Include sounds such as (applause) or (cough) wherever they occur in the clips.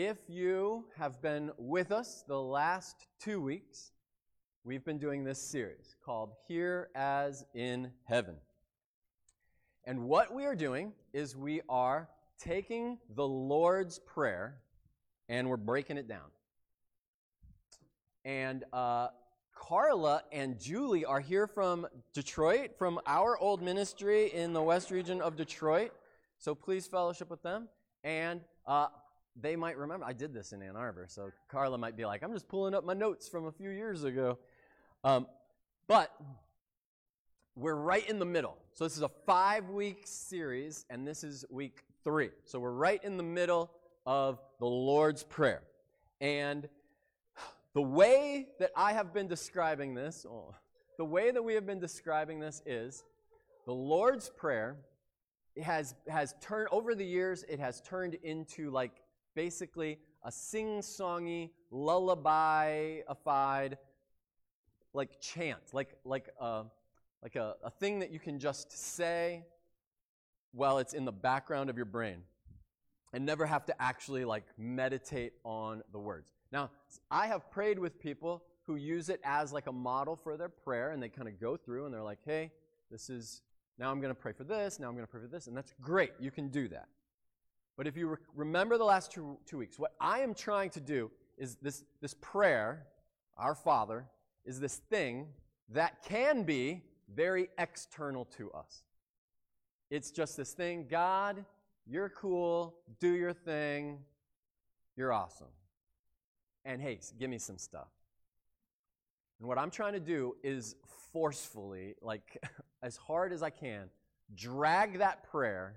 If you have been with us the last two weeks, we've been doing this series called Here as in Heaven. And what we are doing is we are taking the Lord's Prayer and we're breaking it down. And uh, Carla and Julie are here from Detroit, from our old ministry in the West region of Detroit. So please fellowship with them. And uh, they might remember. I did this in Ann Arbor, so Carla might be like, I'm just pulling up my notes from a few years ago. Um, but we're right in the middle. So this is a five week series, and this is week three. So we're right in the middle of the Lord's Prayer. And the way that I have been describing this, oh, the way that we have been describing this is the Lord's Prayer has, has turned, over the years, it has turned into like basically a sing-songy, lullaby-ified, like chant, like, like, a, like a, a thing that you can just say while it's in the background of your brain and never have to actually like meditate on the words. Now, I have prayed with people who use it as like a model for their prayer and they kind of go through and they're like, hey, this is, now I'm going to pray for this, now I'm going to pray for this, and that's great. You can do that. But if you re- remember the last two, two weeks, what I am trying to do is this, this prayer, our Father, is this thing that can be very external to us. It's just this thing God, you're cool, do your thing, you're awesome. And hey, give me some stuff. And what I'm trying to do is forcefully, like (laughs) as hard as I can, drag that prayer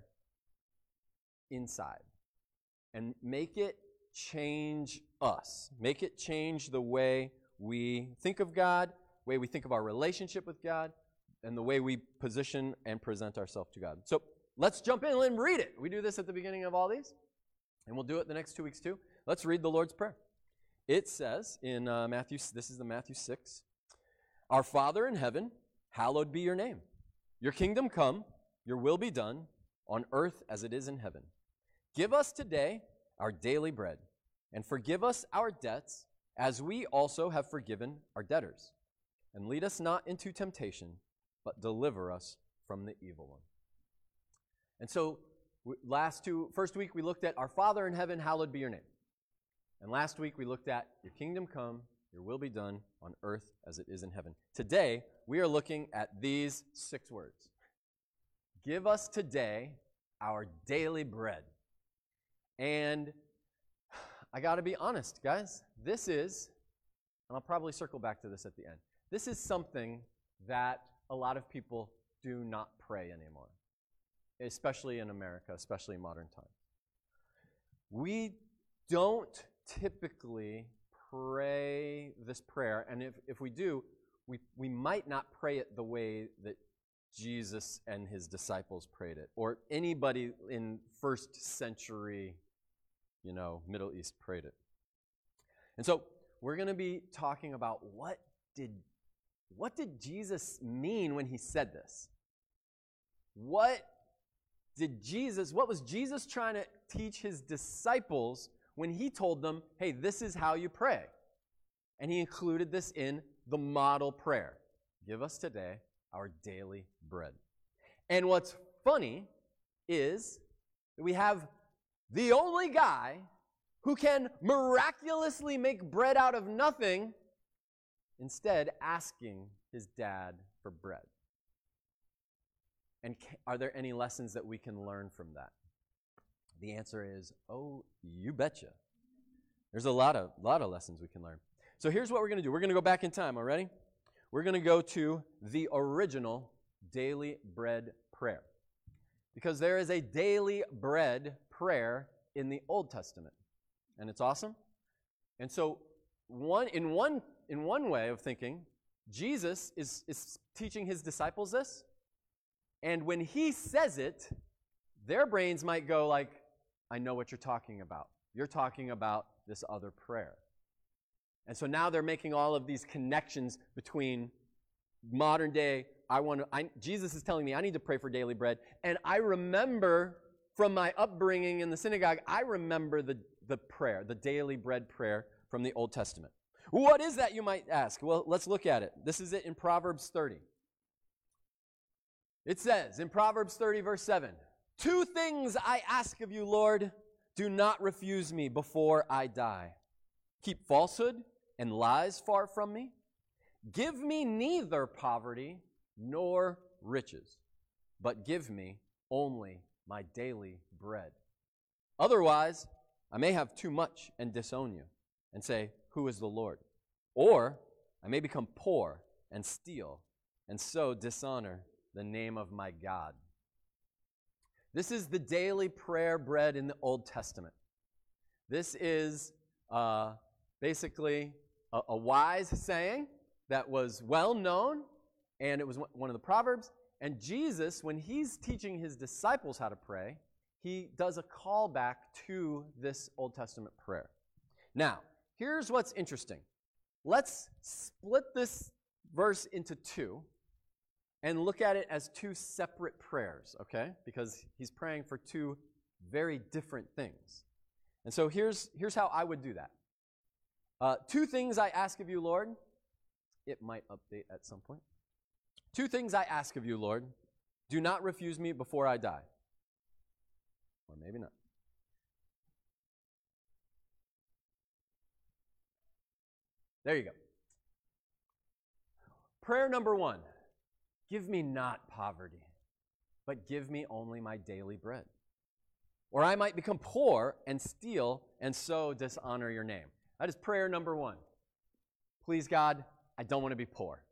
inside and make it change us. Make it change the way we think of God, way we think of our relationship with God, and the way we position and present ourselves to God. So let's jump in and read it. We do this at the beginning of all these, and we'll do it the next two weeks too. Let's read the Lord's Prayer. It says in uh, Matthew, this is the Matthew 6, Our Father in heaven, hallowed be your name. Your kingdom come, your will be done, on earth as it is in heaven. Give us today our daily bread, and forgive us our debts as we also have forgiven our debtors. And lead us not into temptation, but deliver us from the evil one. And so, last two, first week we looked at our Father in heaven, hallowed be your name. And last week we looked at your kingdom come, your will be done on earth as it is in heaven. Today, we are looking at these six words Give us today our daily bread. And I got to be honest, guys. This is, and I'll probably circle back to this at the end. This is something that a lot of people do not pray anymore, especially in America, especially in modern times. We don't typically pray this prayer, and if, if we do, we, we might not pray it the way that Jesus and his disciples prayed it, or anybody in first century, you know, Middle East prayed it. And so we're going to be talking about what did what did Jesus mean when he said this? What did Jesus what was Jesus trying to teach his disciples when he told them, "Hey, this is how you pray." And he included this in the model prayer. Give us today our daily bread. And what's funny is that we have the only guy who can miraculously make bread out of nothing, instead asking his dad for bread. And are there any lessons that we can learn from that? The answer is, oh, you betcha. There's a lot of, lot of lessons we can learn. So here's what we're going to do. We're going to go back in time, all ready? We're going to go to the original daily bread prayer. Because there is a daily bread prayer in the Old Testament. And it's awesome. And so one in one in one way of thinking, Jesus is, is teaching his disciples this. And when he says it, their brains might go like, I know what you're talking about. You're talking about this other prayer. And so now they're making all of these connections between modern day, I want to, I, Jesus is telling me I need to pray for daily bread. And I remember from my upbringing in the synagogue, I remember the, the prayer, the daily bread prayer from the Old Testament. What is that, you might ask? Well, let's look at it. This is it in Proverbs 30. It says in Proverbs 30, verse 7 Two things I ask of you, Lord. Do not refuse me before I die. Keep falsehood and lies far from me. Give me neither poverty nor riches, but give me only my daily bread. Otherwise, I may have too much and disown you and say, Who is the Lord? Or I may become poor and steal and so dishonor the name of my God. This is the daily prayer bread in the Old Testament. This is uh, basically a, a wise saying that was well known, and it was one of the Proverbs. And Jesus, when he's teaching his disciples how to pray, he does a callback to this Old Testament prayer. Now, here's what's interesting. Let's split this verse into two and look at it as two separate prayers, okay? Because he's praying for two very different things. And so here's, here's how I would do that. Uh, two things I ask of you, Lord. It might update at some point. Two things I ask of you, Lord. Do not refuse me before I die. Or maybe not. There you go. Prayer number one Give me not poverty, but give me only my daily bread. Or I might become poor and steal and so dishonor your name. That is prayer number one. Please, God, I don't want to be poor.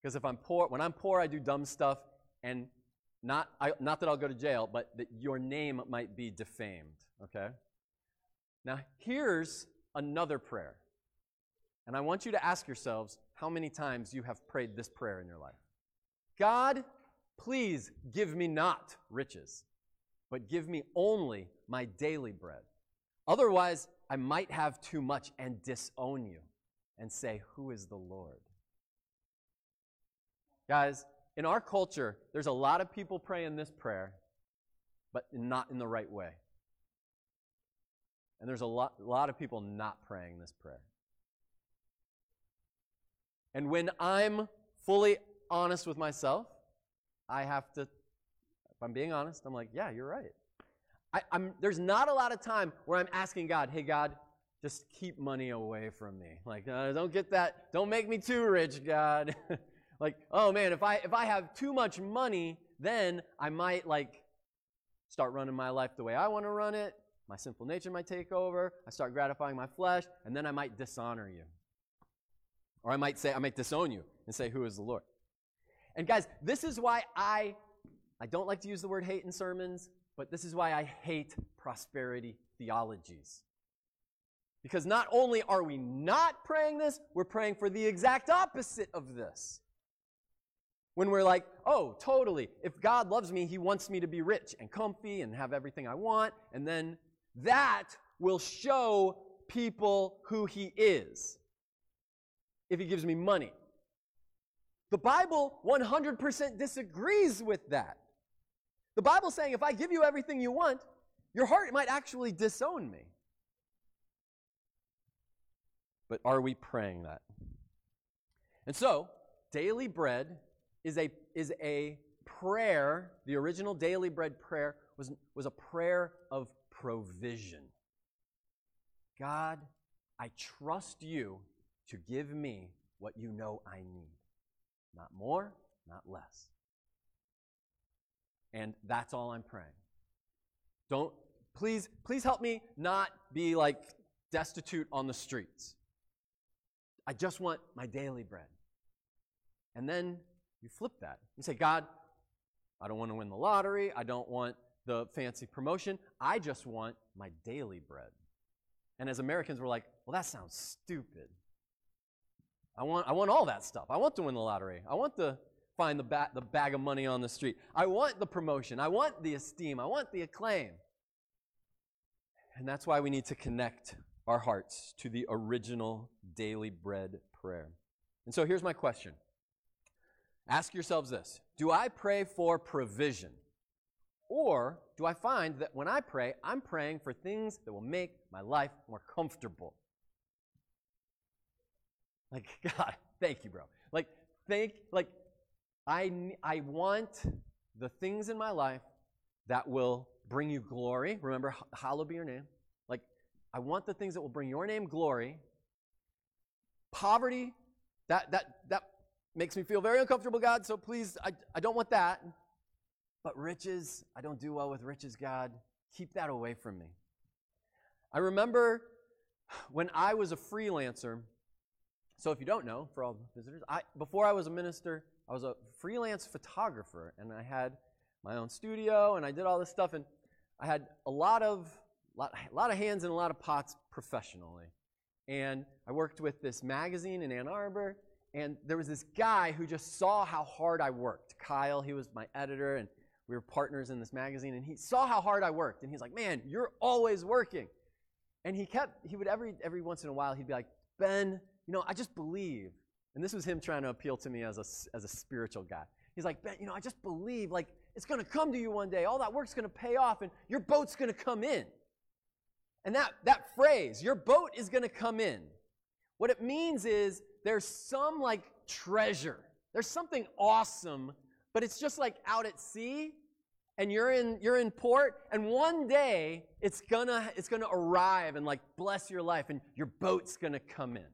Because if I'm poor, when I'm poor, I do dumb stuff, and not, I, not that I'll go to jail, but that your name might be defamed. Okay? Now, here's another prayer. And I want you to ask yourselves how many times you have prayed this prayer in your life. God, please give me not riches, but give me only my daily bread. Otherwise, I might have too much and disown you and say, Who is the Lord? Guys, in our culture, there's a lot of people praying this prayer, but not in the right way. And there's a lot, a lot of people not praying this prayer. And when I'm fully honest with myself, I have to, if I'm being honest, I'm like, yeah, you're right. I, am there's not a lot of time where I'm asking God, hey, God, just keep money away from me. Like, uh, don't get that, don't make me too rich, God. (laughs) like, oh man, if I if I have too much money, then I might like start running my life the way I want to run it. My sinful nature might take over. I start gratifying my flesh, and then I might dishonor you. Or I might say, I might disown you and say, Who is the Lord? And guys, this is why I I don't like to use the word hate in sermons, but this is why I hate prosperity theologies. Because not only are we not praying this, we're praying for the exact opposite of this. When we're like, oh, totally, if God loves me, he wants me to be rich and comfy and have everything I want, and then that will show people who he is if he gives me money. The Bible 100% disagrees with that. The Bible's saying if I give you everything you want, your heart might actually disown me. But are we praying that? And so, daily bread is a, is a prayer. The original daily bread prayer was, was a prayer of provision. God, I trust you to give me what you know I need. Not more, not less. And that's all I'm praying. Don't please please help me not be like destitute on the streets. I just want my daily bread. And then you flip that. You say, God, I don't want to win the lottery. I don't want the fancy promotion. I just want my daily bread. And as Americans, we're like, well, that sounds stupid. I want, I want all that stuff. I want to win the lottery. I want to find the, ba- the bag of money on the street. I want the promotion. I want the esteem. I want the acclaim. And that's why we need to connect our hearts to the original daily bread prayer. And so here's my question Ask yourselves this Do I pray for provision? Or do I find that when I pray, I'm praying for things that will make my life more comfortable? Like, (laughs) God, thank you, bro. Like, thank, like, I, I want the things in my life that will bring you glory. Remember, hallowed be your name. Like, I want the things that will bring your name glory. Poverty, that, that, that makes me feel very uncomfortable, God, so please, I, I don't want that. But riches, I don't do well with riches, God. Keep that away from me. I remember when I was a freelancer. So, if you don't know, for all the visitors, I, before I was a minister, I was a freelance photographer, and I had my own studio, and I did all this stuff, and I had a lot of lot, a lot of hands and a lot of pots professionally. And I worked with this magazine in Ann Arbor, and there was this guy who just saw how hard I worked. Kyle, he was my editor, and we were partners in this magazine, and he saw how hard I worked, and he's like, "Man, you're always working." And he kept, he would every every once in a while, he'd be like, "Ben, you know, I just believe." And this was him trying to appeal to me as a as a spiritual guy. He's like, "Ben, you know, I just believe like it's going to come to you one day. All that work's going to pay off, and your boat's going to come in." And that that phrase, "Your boat is going to come in," what it means is there's some like treasure. There's something awesome but it's just like out at sea and you're in you're in port and one day it's gonna it's gonna arrive and like bless your life and your boat's gonna come in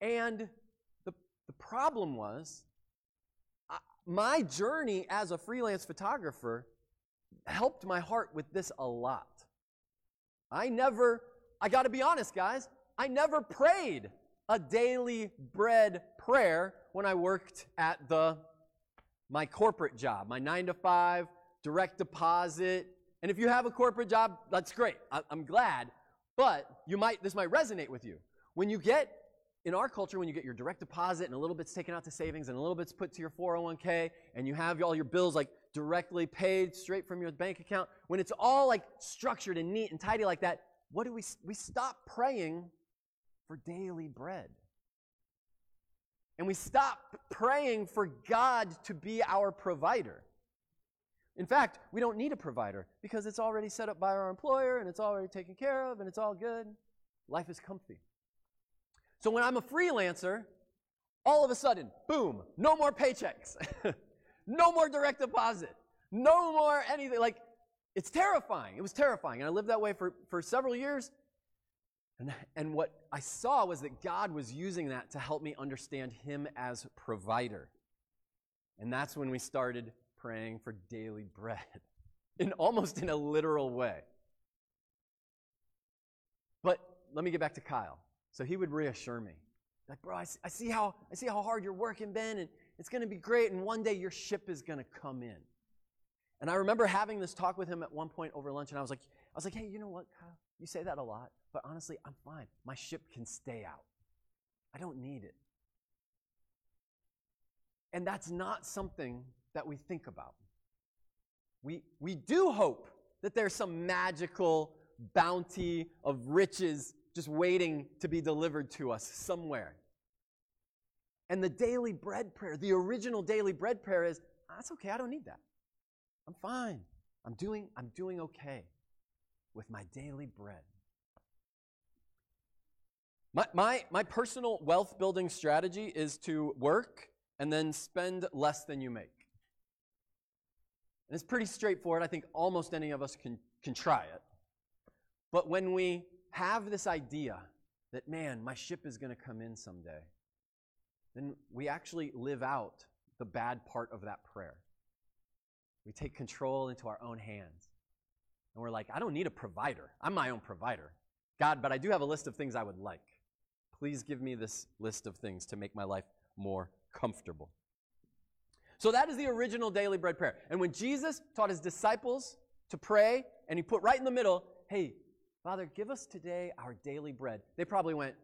and problem was I, my journey as a freelance photographer helped my heart with this a lot i never i got to be honest guys i never prayed a daily bread prayer when i worked at the my corporate job, my nine to five, direct deposit. And if you have a corporate job, that's great. I'm glad. But you might, this might resonate with you. When you get, in our culture, when you get your direct deposit and a little bit's taken out to savings and a little bit's put to your 401k and you have all your bills like directly paid straight from your bank account, when it's all like structured and neat and tidy like that, what do we, we stop praying for daily bread. And we stop praying for God to be our provider. In fact, we don't need a provider because it's already set up by our employer and it's already taken care of and it's all good. Life is comfy. So when I'm a freelancer, all of a sudden, boom, no more paychecks, (laughs) no more direct deposit, no more anything. Like, it's terrifying. It was terrifying. And I lived that way for, for several years and, and what I saw was that God was using that to help me understand Him as provider. And that's when we started praying for daily bread, (laughs) in almost in a literal way. But let me get back to Kyle. So he would reassure me, like, bro, I see, I see how I see how hard you're working, Ben, and it's going to be great. And one day your ship is going to come in. And I remember having this talk with him at one point over lunch, and I was like, I was like, hey, you know what, Kyle? You say that a lot, but honestly, I'm fine. My ship can stay out. I don't need it. And that's not something that we think about. We, we do hope that there's some magical bounty of riches just waiting to be delivered to us somewhere. And the daily bread prayer, the original daily bread prayer is, ah, that's okay, I don't need that. I'm fine. I'm doing, I'm doing okay with my daily bread. My, my, my personal wealth building strategy is to work and then spend less than you make. And it's pretty straightforward. I think almost any of us can, can try it. But when we have this idea that, man, my ship is going to come in someday, then we actually live out the bad part of that prayer. We take control into our own hands. And we're like, I don't need a provider. I'm my own provider. God, but I do have a list of things I would like. Please give me this list of things to make my life more comfortable. So that is the original daily bread prayer. And when Jesus taught his disciples to pray, and he put right in the middle, hey, Father, give us today our daily bread, they probably went,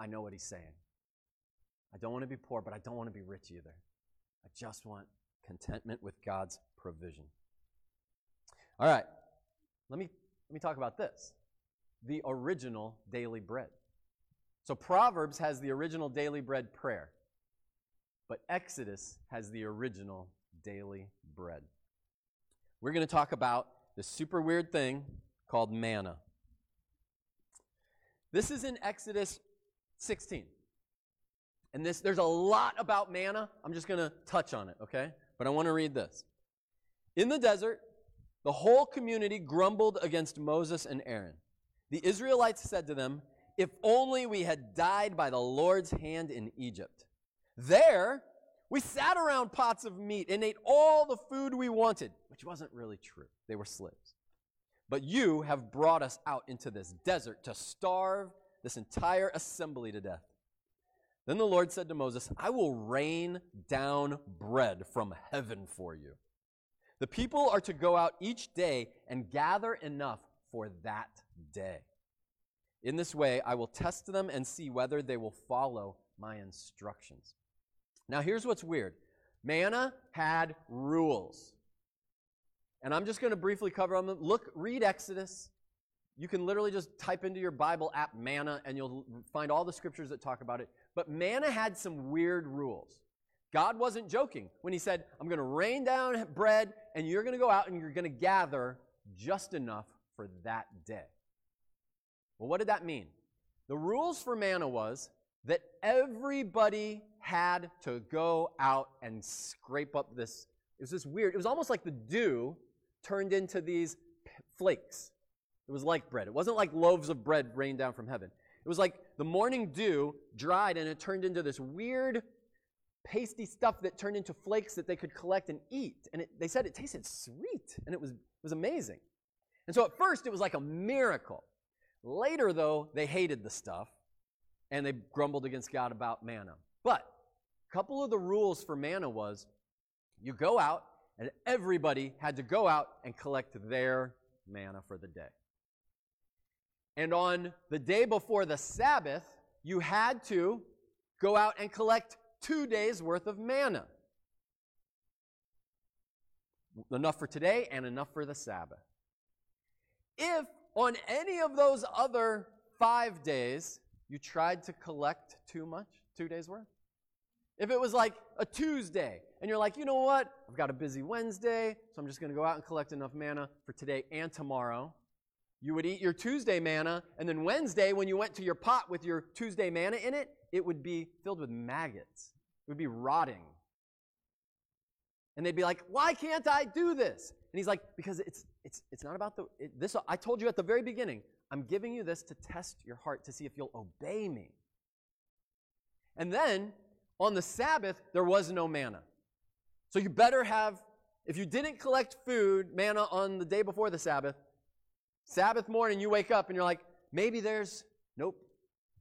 I know what he's saying. I don't want to be poor, but I don't want to be rich either. I just want contentment with God's provision. All right, let me, let me talk about this the original daily bread. So Proverbs has the original daily bread prayer, but Exodus has the original daily bread. we're going to talk about this super weird thing called manna. This is in Exodus 16. And this there's a lot about manna. I'm just going to touch on it, okay? But I want to read this. In the desert, the whole community grumbled against Moses and Aaron. The Israelites said to them, If only we had died by the Lord's hand in Egypt. There, we sat around pots of meat and ate all the food we wanted, which wasn't really true. They were slaves. But you have brought us out into this desert to starve this entire assembly to death. Then the Lord said to Moses, I will rain down bread from heaven for you. The people are to go out each day and gather enough for that day. In this way, I will test them and see whether they will follow my instructions. Now, here's what's weird manna had rules. And I'm just going to briefly cover them. Look, read Exodus. You can literally just type into your Bible app manna and you'll find all the scriptures that talk about it. But manna had some weird rules. God wasn't joking when he said, I'm going to rain down bread and you're going to go out and you're going to gather just enough for that day. Well, what did that mean? The rules for manna was that everybody had to go out and scrape up this. It was this weird, it was almost like the dew turned into these flakes. It was like bread. It wasn't like loaves of bread rained down from heaven. It was like the morning dew dried and it turned into this weird, pasty stuff that turned into flakes that they could collect and eat. And it, they said it tasted sweet and it was, it was amazing. And so at first it was like a miracle. Later, though, they hated the stuff and they grumbled against God about manna. But a couple of the rules for manna was you go out and everybody had to go out and collect their manna for the day. And on the day before the Sabbath, you had to go out and collect two days worth of manna. Enough for today and enough for the Sabbath. If on any of those other five days you tried to collect too much, two days worth, if it was like a Tuesday and you're like, you know what, I've got a busy Wednesday, so I'm just going to go out and collect enough manna for today and tomorrow you would eat your Tuesday manna, and then Wednesday, when you went to your pot with your Tuesday manna in it, it would be filled with maggots. It would be rotting. And they'd be like, Why can't I do this? And he's like, Because it's, it's, it's not about the. It, this, I told you at the very beginning, I'm giving you this to test your heart to see if you'll obey me. And then on the Sabbath, there was no manna. So you better have, if you didn't collect food, manna on the day before the Sabbath, Sabbath morning, you wake up and you're like, maybe there's, nope,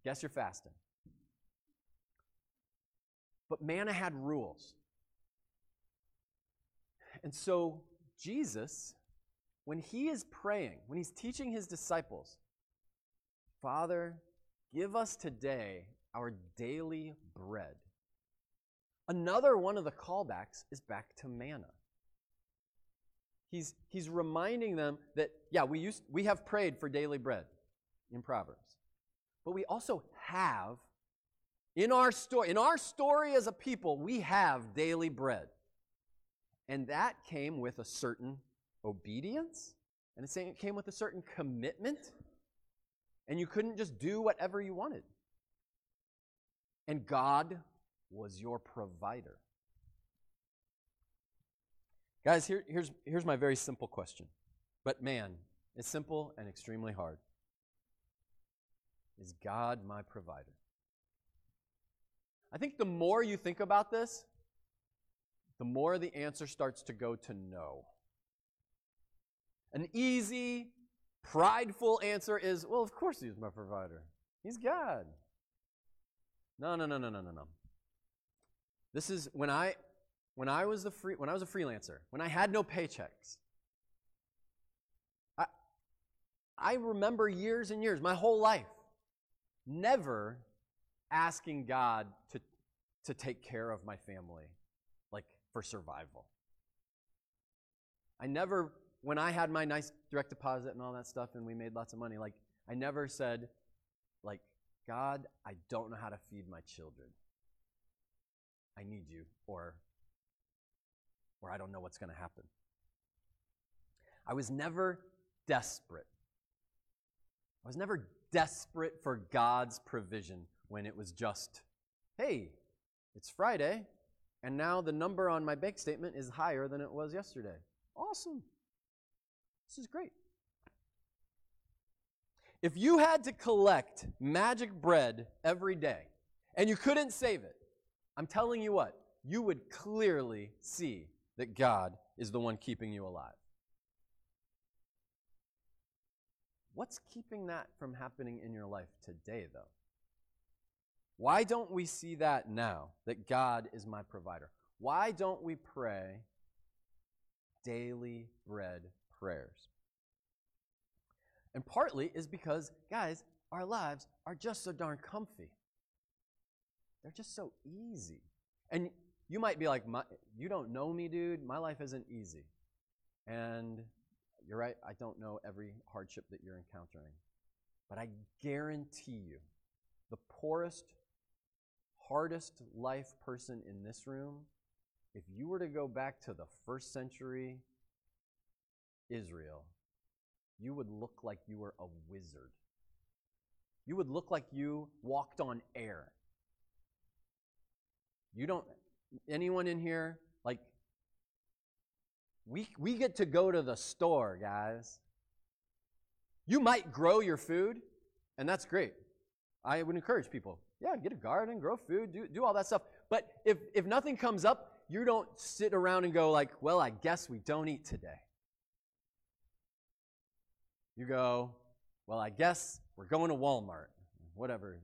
guess you're fasting. But manna had rules. And so, Jesus, when he is praying, when he's teaching his disciples, Father, give us today our daily bread. Another one of the callbacks is back to manna he's, he's reminding them that, yeah, we, used, we have prayed for daily bread in Proverbs. But we also have, in our story, in our story as a people, we have daily bread. And that came with a certain obedience, and it's saying it came with a certain commitment, and you couldn't just do whatever you wanted. And God was your provider. Guys, here, here's, here's my very simple question. But man, it's simple and extremely hard. Is God my provider? I think the more you think about this, the more the answer starts to go to no. An easy, prideful answer is, well, of course he's my provider. He's God. No, no, no, no, no, no, no. This is when I when I was a free when I was a freelancer, when I had no paychecks. I I remember years and years, my whole life, never asking God to to take care of my family, like for survival. I never, when I had my nice direct deposit and all that stuff and we made lots of money, like I never said, like, God, I don't know how to feed my children. I need you, or or I don't know what's going to happen. I was never desperate. I was never desperate for God's provision when it was just, hey, it's Friday, and now the number on my bank statement is higher than it was yesterday. Awesome. This is great. If you had to collect magic bread every day and you couldn't save it, I'm telling you what, you would clearly see that God is the one keeping you alive. What's keeping that from happening in your life today, though? Why don't we see that now, that God is my provider? Why don't we pray daily bread prayers? And partly is because, guys, our lives are just so darn comfy. They're just so easy. And you might be like, you don't know me, dude. My life isn't easy. And you're right, I don't know every hardship that you're encountering. But I guarantee you, the poorest, hardest life person in this room, if you were to go back to the first century Israel, you would look like you were a wizard. You would look like you walked on air. You don't, anyone in here, like, we, we get to go to the store, guys. You might grow your food, and that's great. I would encourage people, yeah, get a garden, grow food, do, do all that stuff. But if, if nothing comes up, you don't sit around and go like, well, I guess we don't eat today. You go, well, I guess we're going to Walmart, whatever,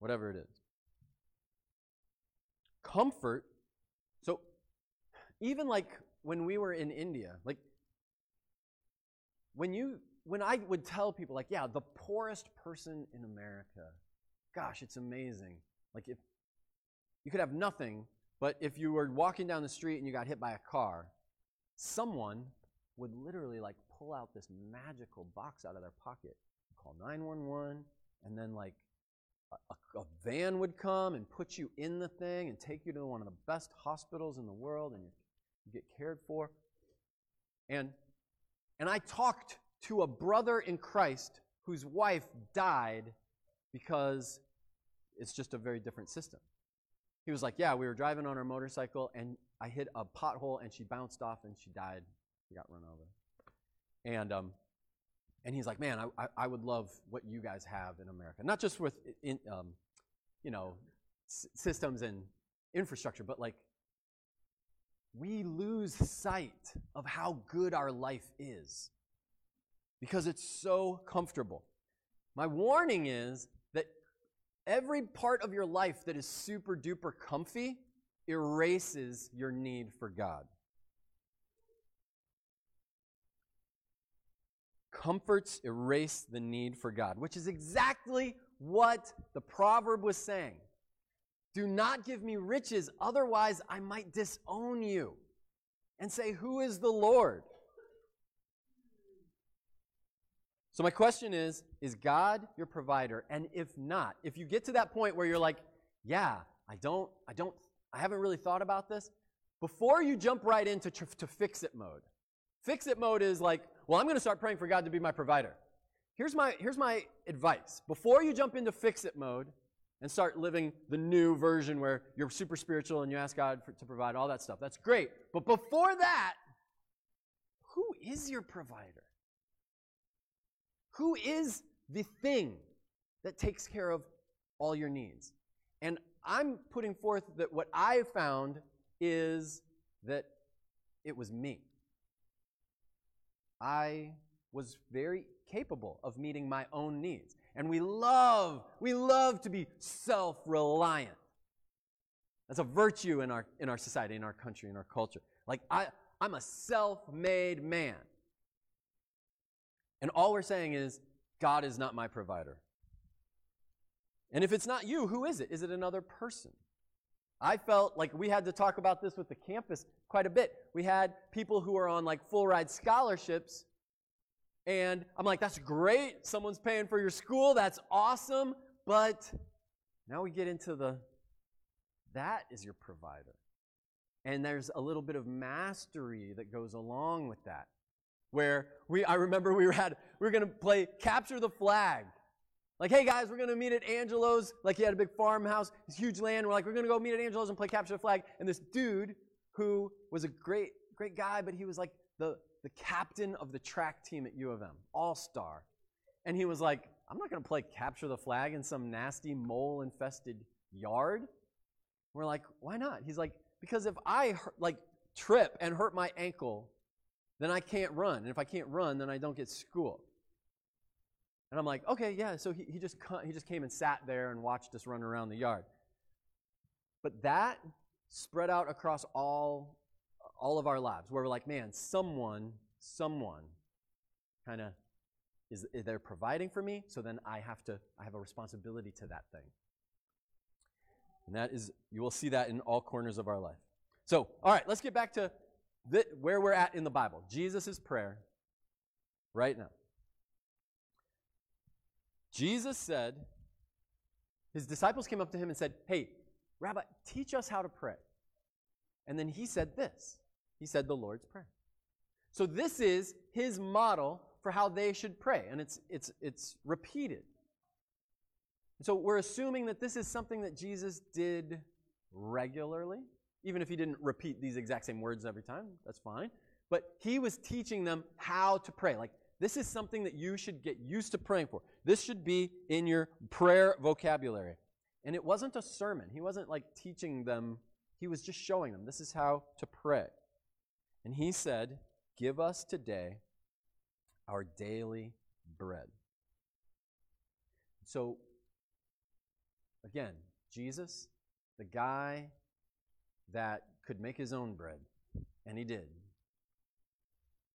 whatever it is. Comfort. So, even like when we were in India, like when you when I would tell people like, yeah, the poorest person in America, gosh, it's amazing. Like if you could have nothing, but if you were walking down the street and you got hit by a car, someone would literally like pull out this magical box out of their pocket, call 911, and then like a, a, van would come and put you in the thing and take you to one of the best hospitals in the world and you, you get cared for. And, and I talked to a brother in Christ whose wife died because it's just a very different system. He was like, Yeah, we were driving on our motorcycle and I hit a pothole and she bounced off and she died. She got run over. And, um, and he's like, man, I, I, would love what you guys have in America. Not just with, in, um, you know, s- systems and infrastructure, but like we lose sight of how good our life is because it's so comfortable. My warning is that every part of your life that is super duper comfy erases your need for God. Comforts erase the need for God, which is exactly what the proverb was saying. Do not give me riches, otherwise I might disown you and say, Who is the Lord? So, my question is Is God your provider? And if not, if you get to that point where you're like, Yeah, I don't, I don't, I haven't really thought about this, before you jump right into to fix it mode, fix it mode is like, well, I'm going to start praying for God to be my provider. Here's my, here's my advice. Before you jump into fix it mode and start living the new version where you're super spiritual and you ask God for, to provide all that stuff, that's great. But before that, who is your provider? Who is the thing that takes care of all your needs? And I'm putting forth that what I found is that it was me. I was very capable of meeting my own needs. And we love, we love to be self reliant. That's a virtue in our, in our society, in our country, in our culture. Like, I, I'm a self made man. And all we're saying is, God is not my provider. And if it's not you, who is it? Is it another person? I felt like we had to talk about this with the campus quite a bit. We had people who were on like full ride scholarships. And I'm like, that's great. Someone's paying for your school. That's awesome. But now we get into the that is your provider. And there's a little bit of mastery that goes along with that. where we I remember we had we were gonna play capture the flag. Like, hey guys, we're gonna meet at Angelo's. Like he had a big farmhouse, this huge land. We're like, we're gonna go meet at Angelo's and play capture the flag. And this dude who was a great, great guy, but he was like the, the captain of the track team at U of M, all-star. And he was like, I'm not gonna play capture the flag in some nasty mole-infested yard. We're like, why not? He's like, because if I like trip and hurt my ankle, then I can't run. And if I can't run, then I don't get school. And I'm like, okay, yeah. So he, he, just, he just came and sat there and watched us run around the yard. But that spread out across all, all of our lives, where we're like, man, someone, someone kind of is, is they're providing for me, so then I have to, I have a responsibility to that thing. And that is, you will see that in all corners of our life. So, all right, let's get back to the, where we're at in the Bible. Jesus' prayer right now. Jesus said, his disciples came up to him and said, Hey, Rabbi, teach us how to pray. And then he said this He said the Lord's Prayer. So this is his model for how they should pray, and it's, it's, it's repeated. So we're assuming that this is something that Jesus did regularly, even if he didn't repeat these exact same words every time, that's fine. But he was teaching them how to pray. Like, this is something that you should get used to praying for. This should be in your prayer vocabulary. And it wasn't a sermon. He wasn't like teaching them, he was just showing them this is how to pray. And he said, Give us today our daily bread. So, again, Jesus, the guy that could make his own bread, and he did.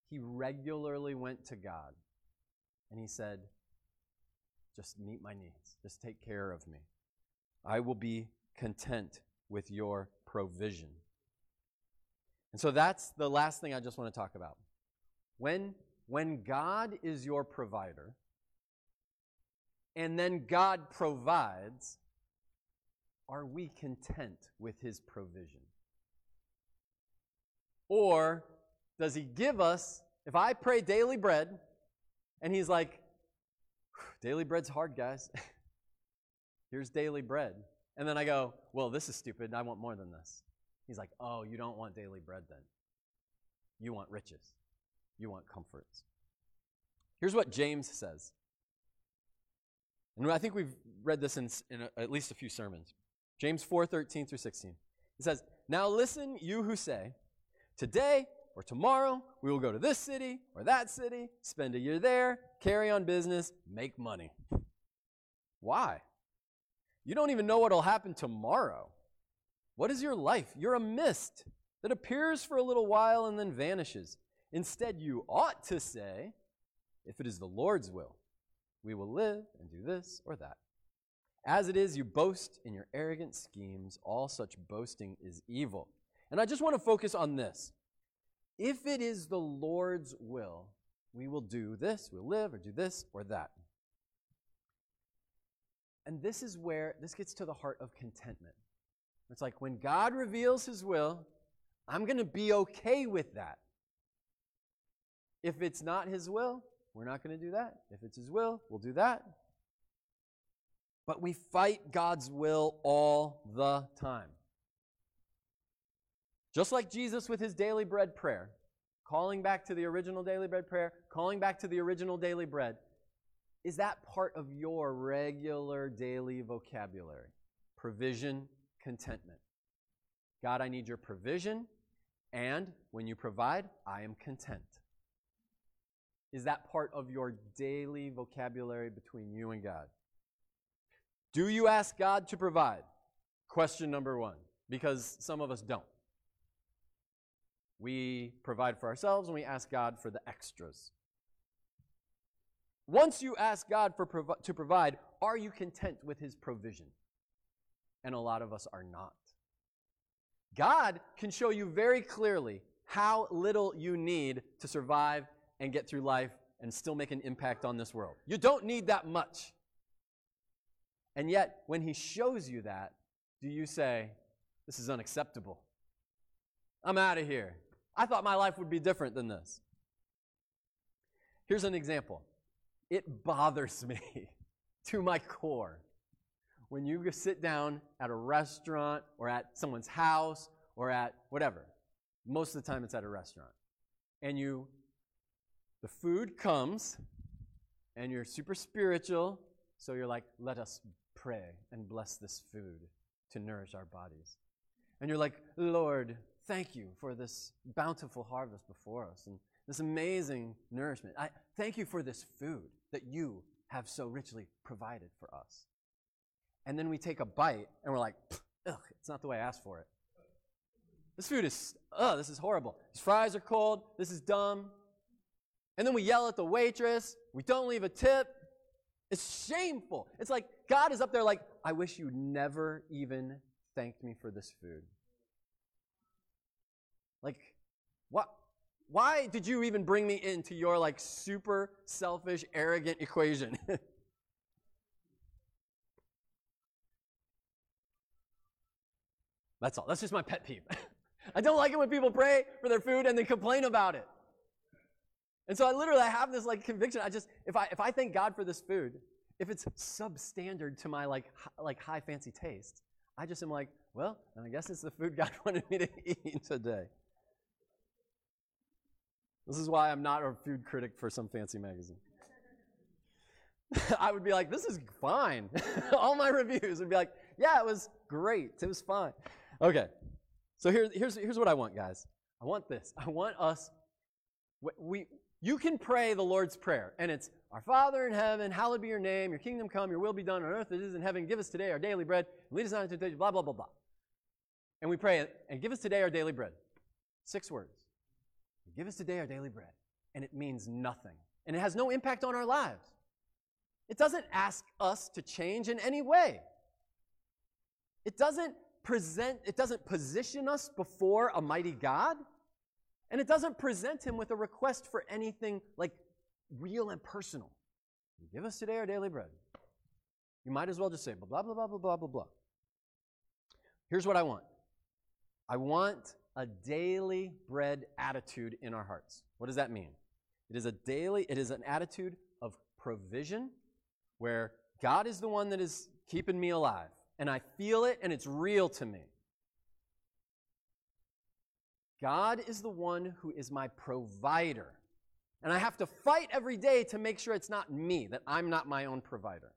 He regularly went to God and he said, Just meet my needs, just take care of me. I will be content with your provision. And so that's the last thing I just want to talk about. When, when God is your provider, and then God provides, are we content with his provision? Or does he give us, if I pray daily bread, and he's like, daily bread's hard, guys. (laughs) Here's daily bread. And then I go, well, this is stupid. I want more than this. He's like, oh, you don't want daily bread then. You want riches. You want comforts. Here's what James says. And I think we've read this in, in a, at least a few sermons. James 4 13 through 16. It says, Now listen, you who say, Today or tomorrow we will go to this city or that city, spend a year there, carry on business, make money. Why? You don't even know what will happen tomorrow. What is your life? You're a mist that appears for a little while and then vanishes. Instead, you ought to say, If it is the Lord's will, we will live and do this or that. As it is, you boast in your arrogant schemes. All such boasting is evil. And I just want to focus on this. If it is the Lord's will, we will do this, we'll live, or do this or that. And this is where this gets to the heart of contentment. It's like when God reveals his will, I'm going to be okay with that. If it's not his will, we're not going to do that. If it's his will, we'll do that. But we fight God's will all the time. Just like Jesus with his daily bread prayer, calling back to the original daily bread prayer, calling back to the original daily bread, is that part of your regular daily vocabulary? Provision, contentment. God, I need your provision, and when you provide, I am content. Is that part of your daily vocabulary between you and God? Do you ask God to provide? Question number one, because some of us don't. We provide for ourselves and we ask God for the extras. Once you ask God for provi- to provide, are you content with his provision? And a lot of us are not. God can show you very clearly how little you need to survive and get through life and still make an impact on this world. You don't need that much. And yet, when he shows you that, do you say, This is unacceptable? I'm out of here. I thought my life would be different than this. Here's an example it bothers (laughs) me to my core when you sit down at a restaurant or at someone's house or at whatever. Most of the time, it's at a restaurant. And you, the food comes, and you're super spiritual, so you're like, let us pray and bless this food to nourish our bodies. And you're like, Lord, thank you for this bountiful harvest before us and this amazing nourishment. I thank you for this food that you have so richly provided for us. And then we take a bite and we're like, ugh, it's not the way I asked for it. This food is, ugh, this is horrible. These fries are cold. This is dumb. And then we yell at the waitress. We don't leave a tip. It's shameful. It's like God is up there like, I wish you never even thanked me for this food. Like, what? Why did you even bring me into your like super selfish, arrogant equation? (laughs) That's all. That's just my pet peeve. (laughs) I don't like it when people pray for their food and then complain about it. And so I literally I have this like conviction. I just if I if I thank God for this food, if it's substandard to my like like high fancy taste, I just am like, well, I guess it's the food (laughs) God wanted me to eat today. This is why I'm not a food critic for some fancy magazine. (laughs) I would be like, this is fine. (laughs) All my reviews would be like, yeah, it was great. It was fine. Okay. So here, here's, here's what I want, guys. I want this. I want us, we, you can pray the Lord's Prayer, and it's, Our Father in heaven, hallowed be your name, your kingdom come, your will be done on earth as it is in heaven. Give us today our daily bread, lead us not into temptation, blah, blah, blah, blah. And we pray, it, and give us today our daily bread. Six words. Give us today our daily bread. And it means nothing. And it has no impact on our lives. It doesn't ask us to change in any way. It doesn't present, it doesn't position us before a mighty God. And it doesn't present him with a request for anything like real and personal. Give us today our daily bread. You might as well just say blah, blah, blah, blah, blah, blah, blah. Here's what I want I want a daily bread attitude in our hearts. What does that mean? It is a daily, it is an attitude of provision where God is the one that is keeping me alive. And I feel it and it's real to me. God is the one who is my provider. And I have to fight every day to make sure it's not me, that I'm not my own provider.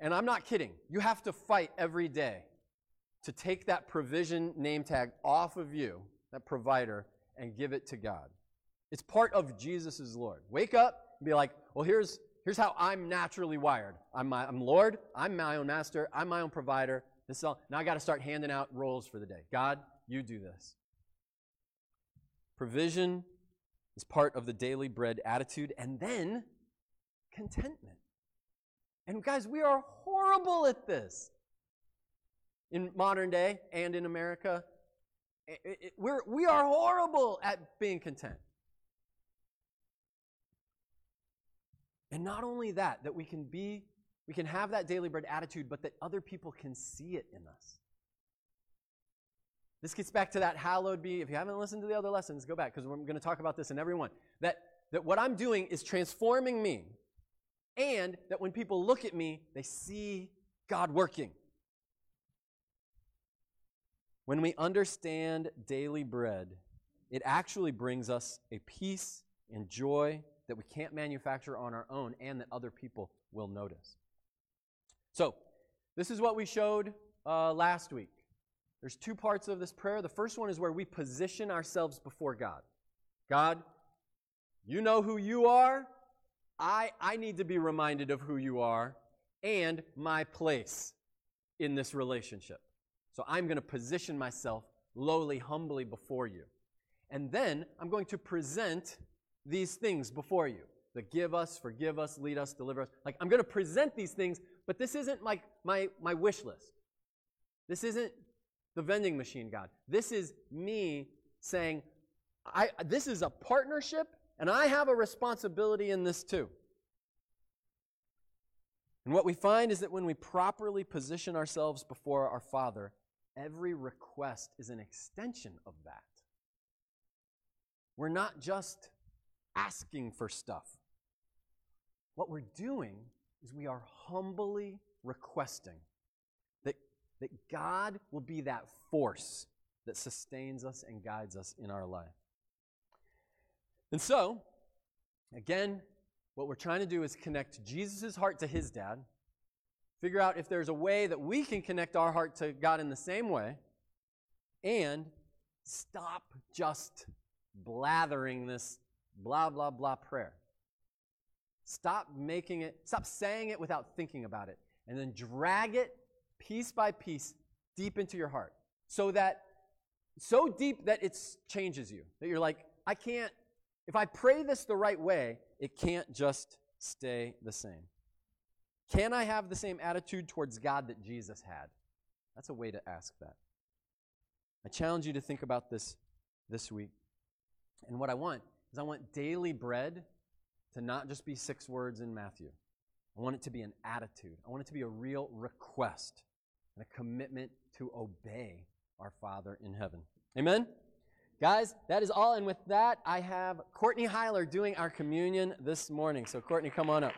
And I'm not kidding. You have to fight every day to take that provision name tag off of you, that provider, and give it to God. It's part of Jesus' Lord. Wake up and be like, well, here's, here's how I'm naturally wired. I'm, my, I'm Lord, I'm my own master, I'm my own provider. This is all. Now I got to start handing out roles for the day. God, you do this. Provision is part of the daily bread attitude, and then contentment. And guys, we are horrible at this in modern day and in America. We're, we are horrible at being content. And not only that, that we can be, we can have that daily bread attitude, but that other people can see it in us. This gets back to that hallowed be. If you haven't listened to the other lessons, go back because we're going to talk about this in every one. That, that what I'm doing is transforming me, and that when people look at me, they see God working. When we understand daily bread, it actually brings us a peace and joy that we can't manufacture on our own and that other people will notice. So, this is what we showed uh, last week. There's two parts of this prayer. The first one is where we position ourselves before God. God, you know who you are. I, I need to be reminded of who you are and my place in this relationship. So I'm going to position myself lowly, humbly before you. And then I'm going to present these things before you. The give us, forgive us, lead us, deliver us. Like I'm going to present these things, but this isn't like my, my wish list. This isn't the vending machine, God. This is me saying, I, this is a partnership, and I have a responsibility in this too. And what we find is that when we properly position ourselves before our Father, Every request is an extension of that. We're not just asking for stuff. What we're doing is we are humbly requesting that, that God will be that force that sustains us and guides us in our life. And so, again, what we're trying to do is connect Jesus' heart to his dad, figure out if there's a way that we can connect our heart to God in the same way, and stop just blathering this blah, blah, blah prayer. Stop making it, stop saying it without thinking about it, and then drag it piece by piece deep into your heart so that so deep that it changes you that you're like i can't if i pray this the right way it can't just stay the same can i have the same attitude towards god that jesus had that's a way to ask that i challenge you to think about this this week and what i want is i want daily bread to not just be six words in matthew i want it to be an attitude i want it to be a real request and a commitment to obey our Father in heaven. Amen? Guys, that is all. And with that, I have Courtney Heiler doing our communion this morning. So, Courtney, come on up.